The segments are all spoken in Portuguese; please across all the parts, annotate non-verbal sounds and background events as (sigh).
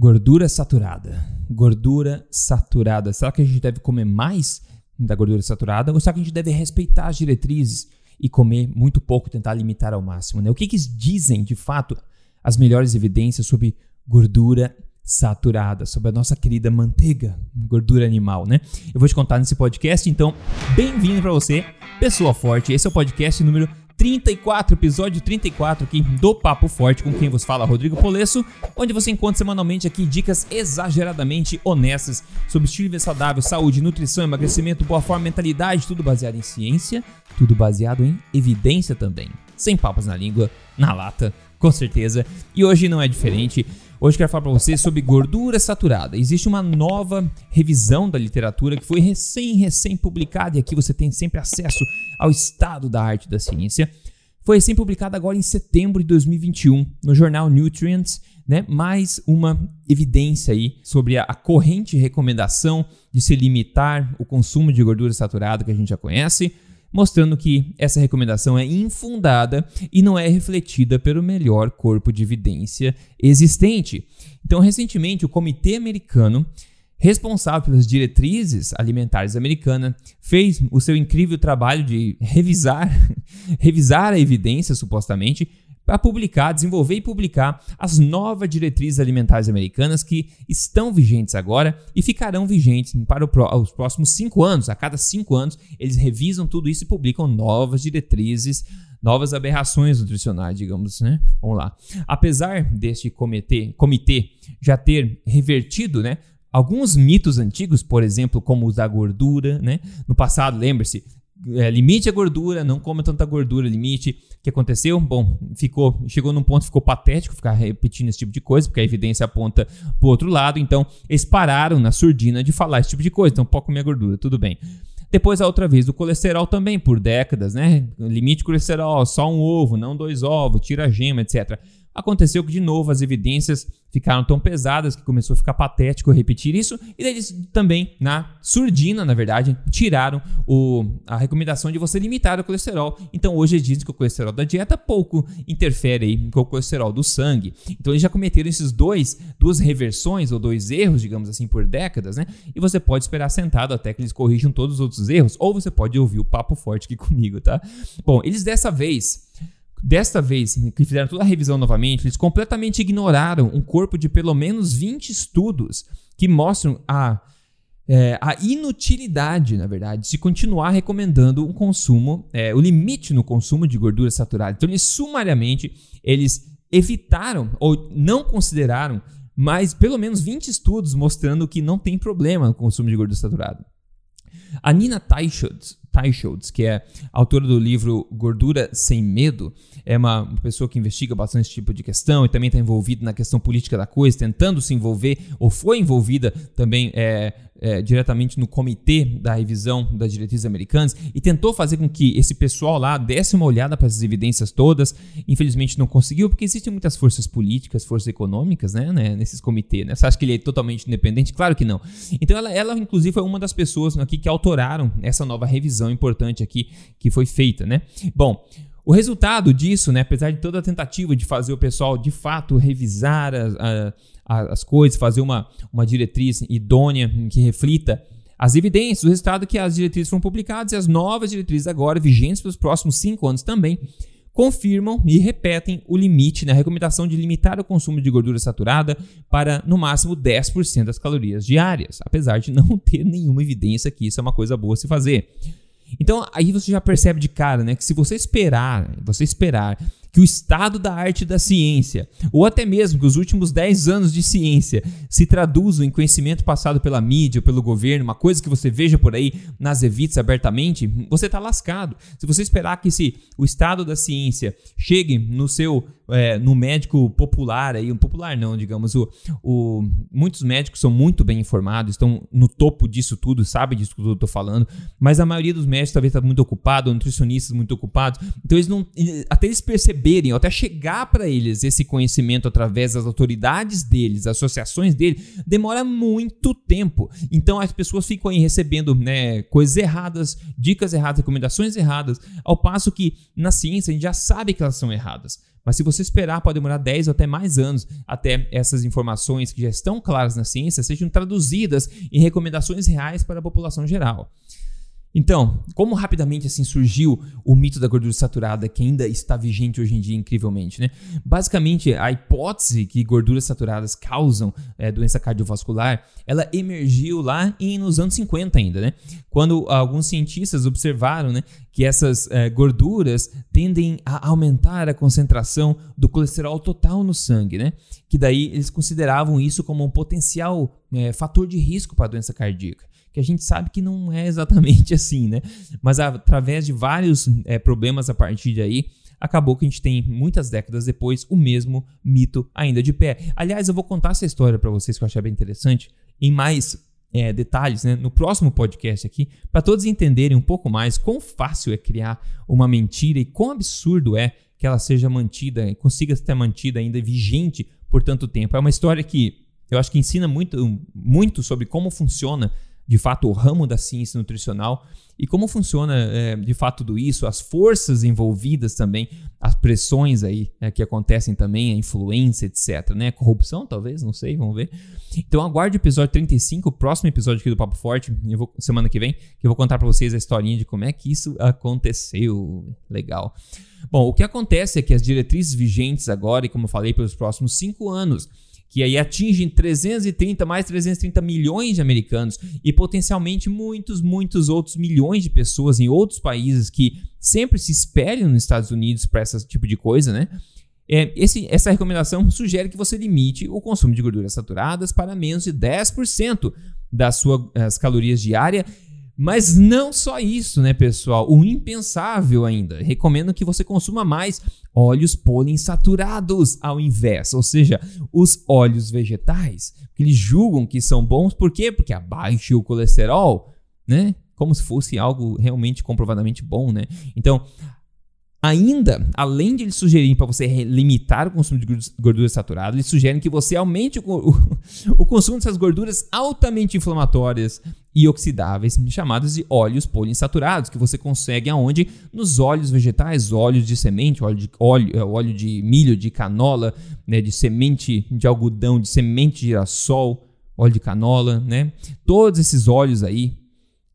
Gordura saturada. Gordura saturada. Será que a gente deve comer mais da gordura saturada? Ou será que a gente deve respeitar as diretrizes e comer muito pouco, tentar limitar ao máximo? Né? O que, que dizem, de fato, as melhores evidências sobre gordura saturada, sobre a nossa querida manteiga, gordura animal, né? Eu vou te contar nesse podcast, então, bem-vindo para você, pessoa forte. Esse é o podcast número 34, episódio 34 aqui do Papo Forte, com quem vos fala Rodrigo Polesso, onde você encontra semanalmente aqui dicas exageradamente honestas sobre estilo de saudável, saúde, nutrição, emagrecimento, boa forma, mentalidade, tudo baseado em ciência, tudo baseado em evidência também. Sem papas na língua, na lata, com certeza. E hoje não é diferente. Hoje quero falar para você sobre gordura saturada. Existe uma nova revisão da literatura que foi recém, recém publicada e aqui você tem sempre acesso ao estado da arte da ciência. Foi recém publicada agora em setembro de 2021 no jornal Nutrients, né? Mais uma evidência aí sobre a corrente recomendação de se limitar o consumo de gordura saturada que a gente já conhece mostrando que essa recomendação é infundada e não é refletida pelo melhor corpo de evidência existente. Então, recentemente, o Comitê Americano responsável pelas diretrizes alimentares americanas, fez o seu incrível trabalho de revisar, (laughs) revisar a evidência supostamente para publicar, desenvolver e publicar as novas diretrizes alimentares americanas que estão vigentes agora e ficarão vigentes para os próximos cinco anos. A cada cinco anos, eles revisam tudo isso e publicam novas diretrizes novas aberrações nutricionais, digamos, né? Vamos lá. Apesar deste comitê, comitê já ter revertido, né, alguns mitos antigos, por exemplo, como os da gordura, né? No passado, lembre-se, é, limite a gordura, não coma tanta gordura, limite. O que aconteceu? Bom, ficou, chegou num ponto ficou patético ficar repetindo esse tipo de coisa, porque a evidência aponta pro outro lado, então eles pararam na surdina de falar esse tipo de coisa, então pode comer gordura, tudo bem. Depois, a outra vez, o colesterol também, por décadas, né? Limite colesterol, só um ovo, não dois ovos, tira a gema, etc. Aconteceu que, de novo, as evidências ficaram tão pesadas que começou a ficar patético repetir isso, e eles também, na surdina, na verdade, tiraram o, a recomendação de você limitar o colesterol. Então, hoje dizem que o colesterol da dieta pouco interfere aí com o colesterol do sangue. Então, eles já cometeram esses dois, duas reversões ou dois erros, digamos assim, por décadas, né? E você pode esperar sentado até que eles corrijam todos os outros erros, ou você pode ouvir o papo forte aqui (laughs) comigo, tá? Bom, eles dessa vez Desta vez, que fizeram toda a revisão novamente, eles completamente ignoraram um corpo de pelo menos 20 estudos que mostram a, é, a inutilidade, na verdade, de se continuar recomendando o consumo, é, o limite no consumo de gordura saturada. Então, eles sumariamente eles evitaram ou não consideraram mais pelo menos 20 estudos mostrando que não tem problema no consumo de gordura saturada. A Nina Teichholz, Teichholz, que é autora do livro Gordura Sem Medo, é uma pessoa que investiga bastante esse tipo de questão e também está envolvida na questão política da coisa, tentando se envolver, ou foi envolvida também é, é, diretamente no comitê da revisão das diretrizes americanas e tentou fazer com que esse pessoal lá desse uma olhada para essas evidências todas. Infelizmente não conseguiu, porque existem muitas forças políticas, forças econômicas, né, né nesses comitês. Né? Você acha que ele é totalmente independente? Claro que não. Então ela, ela inclusive, foi uma das pessoas aqui que autoraram essa nova revisão importante aqui que foi feita, né? Bom, o resultado disso, né, apesar de toda a tentativa de fazer o pessoal de fato revisar a, a, as coisas, fazer uma, uma diretriz idônea que reflita as evidências, o resultado é que as diretrizes foram publicadas e as novas diretrizes agora vigentes para os próximos cinco anos também confirmam e repetem o limite né, recomendação de limitar o consumo de gordura saturada para no máximo 10% das calorias diárias, apesar de não (laughs) ter nenhuma evidência que isso é uma coisa boa se fazer. Então aí você já percebe de cara, né, que se você esperar, você esperar que o estado da arte da ciência, ou até mesmo que os últimos 10 anos de ciência se traduzam em conhecimento passado pela mídia, pelo governo, uma coisa que você veja por aí nas evites abertamente, você está lascado. Se você esperar que se o estado da ciência chegue no seu é, no médico popular aí, um popular não, digamos, o, o, muitos médicos são muito bem informados, estão no topo disso tudo, sabem disso que eu estou falando, mas a maioria dos médicos talvez está muito ocupado, nutricionistas muito ocupados, então eles não, até eles perceberem, até chegar para eles esse conhecimento através das autoridades deles, associações deles, demora muito tempo. Então as pessoas ficam aí recebendo né, coisas erradas, dicas erradas, recomendações erradas, ao passo que na ciência a gente já sabe que elas são erradas. Mas se você esperar, pode demorar 10 ou até mais anos até essas informações que já estão claras na ciência sejam traduzidas em recomendações reais para a população geral. Então, como rapidamente assim surgiu o mito da gordura saturada que ainda está vigente hoje em dia incrivelmente, né? Basicamente, a hipótese que gorduras saturadas causam é, doença cardiovascular, ela emergiu lá em, nos anos 50 ainda, né? Quando alguns cientistas observaram, né, que essas é, gorduras tendem a aumentar a concentração do colesterol total no sangue, né? Que daí eles consideravam isso como um potencial é, fator de risco para a doença cardíaca que a gente sabe que não é exatamente (laughs) assim, né? Mas através de vários é, problemas a partir de aí, acabou que a gente tem muitas décadas depois o mesmo mito ainda de pé. Aliás, eu vou contar essa história para vocês que eu achei bem interessante em mais é, detalhes né, no próximo podcast aqui, para todos entenderem um pouco mais quão fácil é criar uma mentira e quão absurdo é que ela seja mantida consiga ser mantida ainda vigente por tanto tempo. É uma história que eu acho que ensina muito, muito sobre como funciona de fato o ramo da ciência nutricional e como funciona é, de fato tudo isso, as forças envolvidas também, as pressões aí é, que acontecem também, a influência, etc. Né? Corrupção, talvez, não sei, vamos ver. Então aguarde o episódio 35, o próximo episódio aqui do Papo Forte, vou, semana que vem, que eu vou contar para vocês a historinha de como é que isso aconteceu. Legal. Bom, o que acontece é que as diretrizes vigentes agora, e como eu falei, pelos próximos cinco anos, que aí atingem 330 mais 330 milhões de americanos e potencialmente muitos, muitos outros milhões de pessoas em outros países que sempre se espelham nos Estados Unidos para esse tipo de coisa, né? É, esse, essa recomendação sugere que você limite o consumo de gorduras saturadas para menos de 10% das suas calorias diárias mas não só isso, né, pessoal? O impensável ainda. Recomendo que você consuma mais óleos poliinsaturados ao invés, ou seja, os óleos vegetais, que eles julgam que são bons, por quê? Porque abaixa o colesterol, né? Como se fosse algo realmente comprovadamente bom, né? Então, Ainda, além de eles sugerirem para você limitar o consumo de gorduras saturadas, eles sugerem que você aumente o, (laughs) o, o, consumo dessas gorduras altamente inflamatórias e oxidáveis, chamadas de óleos poliinsaturados, que você consegue aonde? Nos óleos vegetais, óleos de semente, óleo de, óleo, é, óleo de milho, de canola, né, de semente de algodão, de semente de girassol, óleo de canola, né? Todos esses óleos aí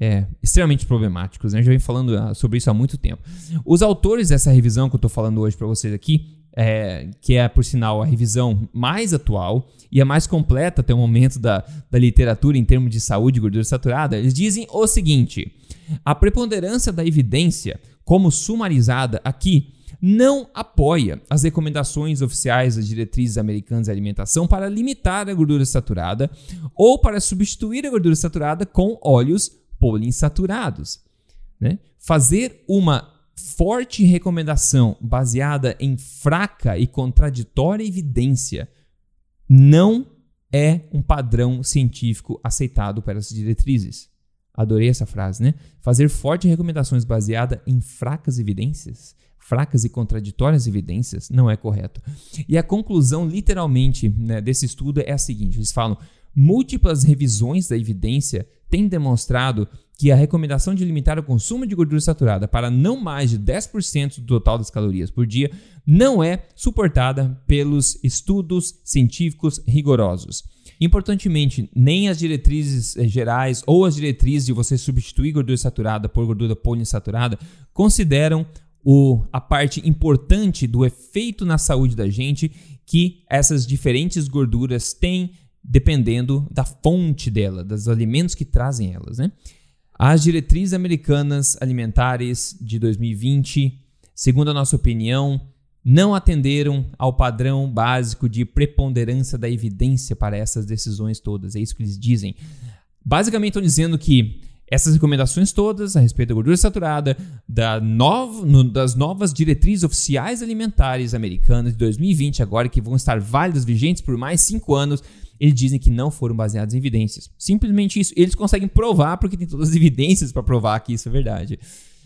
é, extremamente problemáticos. Né? Eu já venho falando ah, sobre isso há muito tempo. Os autores dessa revisão que eu estou falando hoje para vocês aqui, é, que é, por sinal, a revisão mais atual e a mais completa até o momento da, da literatura em termos de saúde e gordura saturada, eles dizem o seguinte: a preponderância da evidência, como sumarizada aqui, não apoia as recomendações oficiais das diretrizes americanas de alimentação para limitar a gordura saturada ou para substituir a gordura saturada com óleos poliinsaturados. Né? Fazer uma forte recomendação baseada em fraca e contraditória evidência não é um padrão científico aceitado para diretrizes. Adorei essa frase, né? Fazer fortes recomendações baseadas em fracas evidências, fracas e contraditórias evidências, não é correto. E a conclusão, literalmente, né, desse estudo é a seguinte: eles falam, múltiplas revisões da evidência tem demonstrado que a recomendação de limitar o consumo de gordura saturada para não mais de 10% do total das calorias por dia não é suportada pelos estudos científicos rigorosos. Importantemente, nem as diretrizes eh, gerais ou as diretrizes de você substituir gordura saturada por gordura poliinsaturada consideram o, a parte importante do efeito na saúde da gente que essas diferentes gorduras têm dependendo da fonte dela, dos alimentos que trazem elas. Né? As diretrizes americanas alimentares de 2020, segundo a nossa opinião, não atenderam ao padrão básico de preponderância da evidência para essas decisões todas. É isso que eles dizem. Basicamente estão dizendo que essas recomendações todas a respeito da gordura saturada, da novo, no, das novas diretrizes oficiais alimentares americanas de 2020, agora que vão estar válidas, vigentes por mais cinco anos, eles dizem que não foram baseados em evidências. Simplesmente isso. Eles conseguem provar porque tem todas as (laughs) evidências para provar que isso é verdade.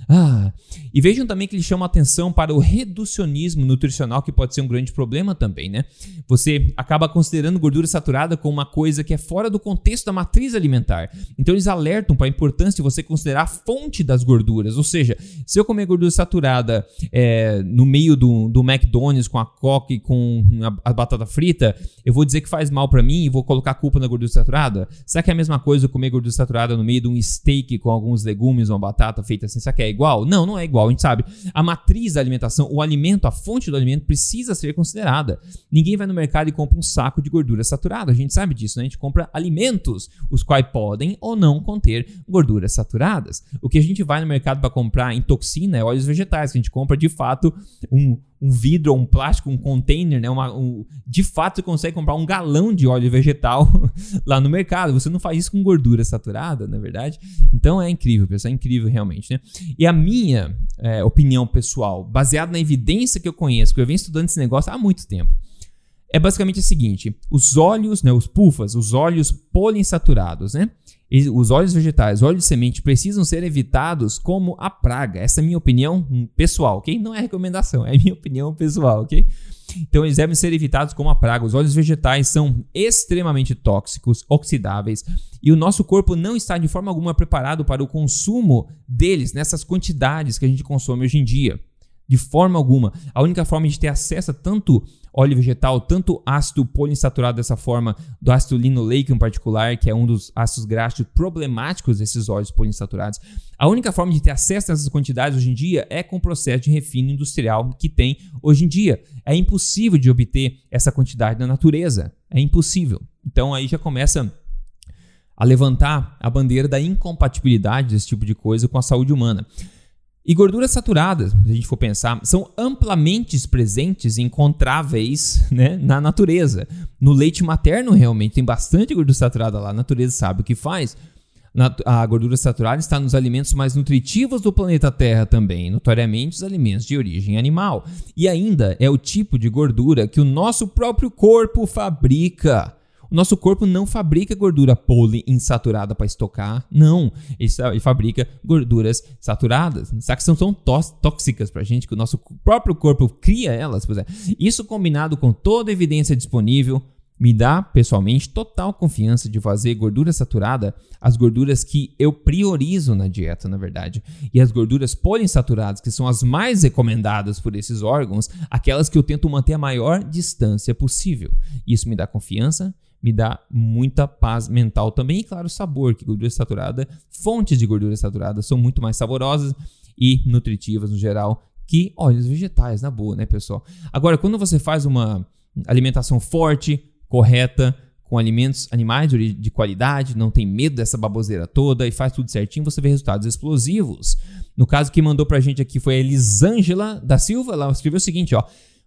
Ah, e vejam também que ele chama atenção para o reducionismo nutricional, que pode ser um grande problema também, né? Você acaba considerando gordura saturada como uma coisa que é fora do contexto da matriz alimentar. Então eles alertam para a importância de você considerar a fonte das gorduras. Ou seja, se eu comer gordura saturada é, no meio do, do McDonald's com a Coca e com a, a batata frita, eu vou dizer que faz mal para mim e vou colocar a culpa na gordura saturada? Será que é a mesma coisa eu comer gordura saturada no meio de um steak com alguns legumes, uma batata feita? Será que é igual? Não, não é igual, a gente sabe. A matriz da alimentação, o alimento, a fonte do alimento precisa ser considerada. Ninguém vai no mercado e compra um saco de gordura saturada, a gente sabe disso, né? A gente compra alimentos, os quais podem ou não conter gorduras saturadas. O que a gente vai no mercado para comprar em toxina é óleos vegetais, que a gente compra de fato um, um vidro um plástico, um container, né? Uma, um, de fato você consegue comprar um galão de óleo vegetal (laughs) lá no mercado. Você não faz isso com gordura saturada, na é verdade. Então é incrível, pessoal, é incrível realmente, né? E a minha é, opinião pessoal, baseada na evidência que eu conheço, que eu venho estudando esse negócio há muito tempo, é basicamente o seguinte: os óleos, né, os pufas, os óleos poliinsaturados, né? os óleos vegetais, óleos de semente precisam ser evitados como a praga. Essa é a minha opinião pessoal, ok? Não é recomendação, é minha opinião pessoal, ok? Então eles devem ser evitados como a praga. Os óleos vegetais são extremamente tóxicos, oxidáveis, e o nosso corpo não está de forma alguma preparado para o consumo deles nessas quantidades que a gente consome hoje em dia. De forma alguma. A única forma de ter acesso a tanto óleo vegetal, tanto ácido poliinsaturado dessa forma, do ácido linoleico em particular, que é um dos ácidos graxos problemáticos desses óleos poliinsaturados. A única forma de ter acesso a essas quantidades hoje em dia é com o processo de refino industrial que tem hoje em dia. É impossível de obter essa quantidade na natureza. É impossível. Então aí já começa a levantar a bandeira da incompatibilidade desse tipo de coisa com a saúde humana. E gorduras saturadas, se a gente for pensar, são amplamente presentes e encontráveis né, na natureza. No leite materno, realmente, tem bastante gordura saturada lá, a natureza sabe o que faz. A gordura saturada está nos alimentos mais nutritivos do planeta Terra também, notoriamente os alimentos de origem animal. E ainda é o tipo de gordura que o nosso próprio corpo fabrica. Nosso corpo não fabrica gordura poliinsaturada para estocar, não. Ele, fabrica gorduras saturadas. Sabe que são tão tóxicas para a gente que o nosso próprio corpo cria elas. Pois é. Isso combinado com toda a evidência disponível, me dá, pessoalmente, total confiança de fazer gordura saturada as gorduras que eu priorizo na dieta, na verdade. E as gorduras poliinsaturadas, que são as mais recomendadas por esses órgãos, aquelas que eu tento manter a maior distância possível. Isso me dá confiança, me dá muita paz mental também. E claro, sabor, que gordura saturada, fontes de gordura saturada são muito mais saborosas e nutritivas no geral que óleos vegetais, na boa, né, pessoal? Agora, quando você faz uma alimentação forte, correta, com alimentos animais de qualidade, não tem medo dessa baboseira toda e faz tudo certinho, você vê resultados explosivos. No caso, quem mandou pra gente aqui foi a Elisângela da Silva, ela escreveu o seguinte, ó.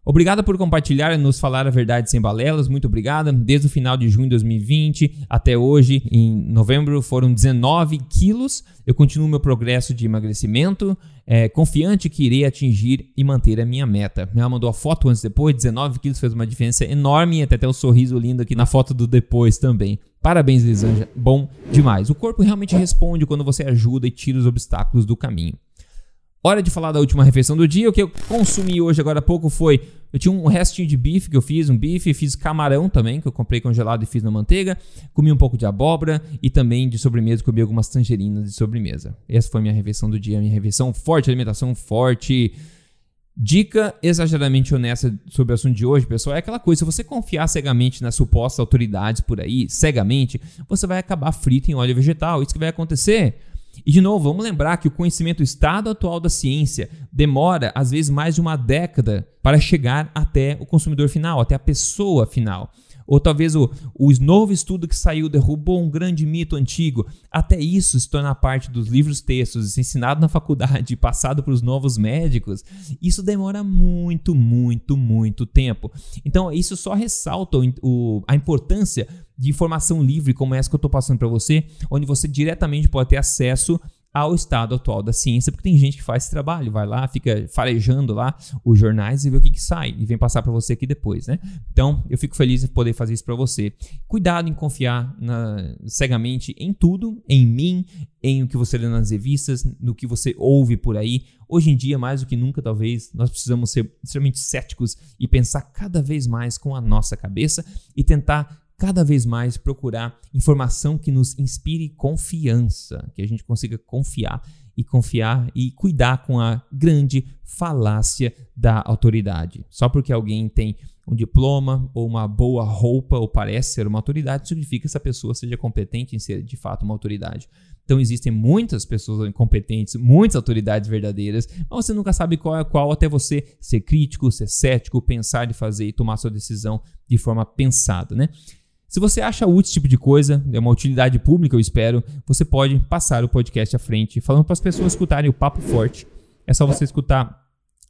Obrigada por compartilhar e nos falar a verdade sem balelas. Muito obrigada. Desde o final de junho de 2020 até hoje, em novembro, foram 19 quilos. Eu continuo meu progresso de emagrecimento, é, confiante que irei atingir e manter a minha meta. Ela mandou a foto antes e depois, 19 quilos fez uma diferença enorme até, até o sorriso lindo aqui na foto do depois também. Parabéns, Lisanja. Bom demais. O corpo realmente responde quando você ajuda e tira os obstáculos do caminho. Hora de falar da última refeição do dia. O que eu consumi hoje agora há pouco foi. Eu tinha um restinho de bife que eu fiz, um bife, fiz camarão também, que eu comprei congelado e fiz na manteiga. Comi um pouco de abóbora e também de sobremesa comi algumas tangerinas de sobremesa. Essa foi minha refeição do dia, minha refeição forte, alimentação forte. Dica exageradamente honesta sobre o assunto de hoje, pessoal, é aquela coisa: se você confiar cegamente nas supostas autoridades por aí, cegamente, você vai acabar frito em óleo vegetal. Isso que vai acontecer. E de novo, vamos lembrar que o conhecimento, estado atual da ciência, demora às vezes mais de uma década para chegar até o consumidor final, até a pessoa final. Ou talvez o, o novo estudo que saiu derrubou um grande mito antigo. Até isso se tornar parte dos livros textos, ensinado na faculdade e (laughs) passado para os novos médicos, isso demora muito, muito, muito tempo. Então, isso só ressalta o, o, a importância de informação livre como essa que eu estou passando para você, onde você diretamente pode ter acesso ao estado atual da ciência, porque tem gente que faz esse trabalho, vai lá, fica farejando lá os jornais e vê o que, que sai e vem passar para você aqui depois, né? Então, eu fico feliz de poder fazer isso para você. Cuidado em confiar na, cegamente em tudo, em mim, em o que você lê nas revistas, no que você ouve por aí. Hoje em dia, mais do que nunca, talvez, nós precisamos ser extremamente céticos e pensar cada vez mais com a nossa cabeça e tentar cada vez mais procurar informação que nos inspire confiança, que a gente consiga confiar e confiar e cuidar com a grande falácia da autoridade. Só porque alguém tem um diploma ou uma boa roupa ou parece ser uma autoridade, significa que essa pessoa seja competente em ser de fato uma autoridade. Então existem muitas pessoas incompetentes, muitas autoridades verdadeiras, mas você nunca sabe qual é qual até você ser crítico, ser cético, pensar e fazer e tomar sua decisão de forma pensada, né? Se você acha útil esse tipo de coisa, é uma utilidade pública, eu espero, você pode passar o podcast à frente, falando para as pessoas escutarem o Papo Forte. É só você escutar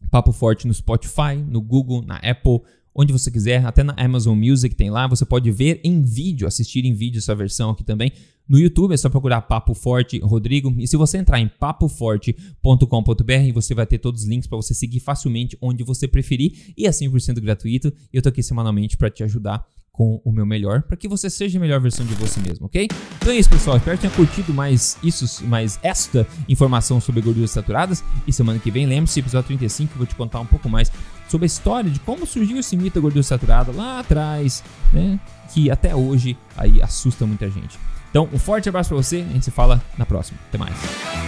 Papo Forte no Spotify, no Google, na Apple, onde você quiser, até na Amazon Music tem lá. Você pode ver em vídeo, assistir em vídeo essa versão aqui também. No YouTube é só procurar Papo Forte Rodrigo. E se você entrar em papoforte.com.br, você vai ter todos os links para você seguir facilmente onde você preferir e é 100% gratuito. Eu tô aqui semanalmente para te ajudar com o meu melhor, para que você seja a melhor versão de você mesmo, ok? Então é isso, pessoal. Espero que tenha curtido mais isso, mais esta informação sobre gorduras saturadas. E semana que vem, lembre-se, episódio 35, eu vou te contar um pouco mais sobre a história de como surgiu esse mito da gordura saturada lá atrás, né? Que até hoje aí assusta muita gente. Então, um forte abraço para você, a gente se fala na próxima. Até mais.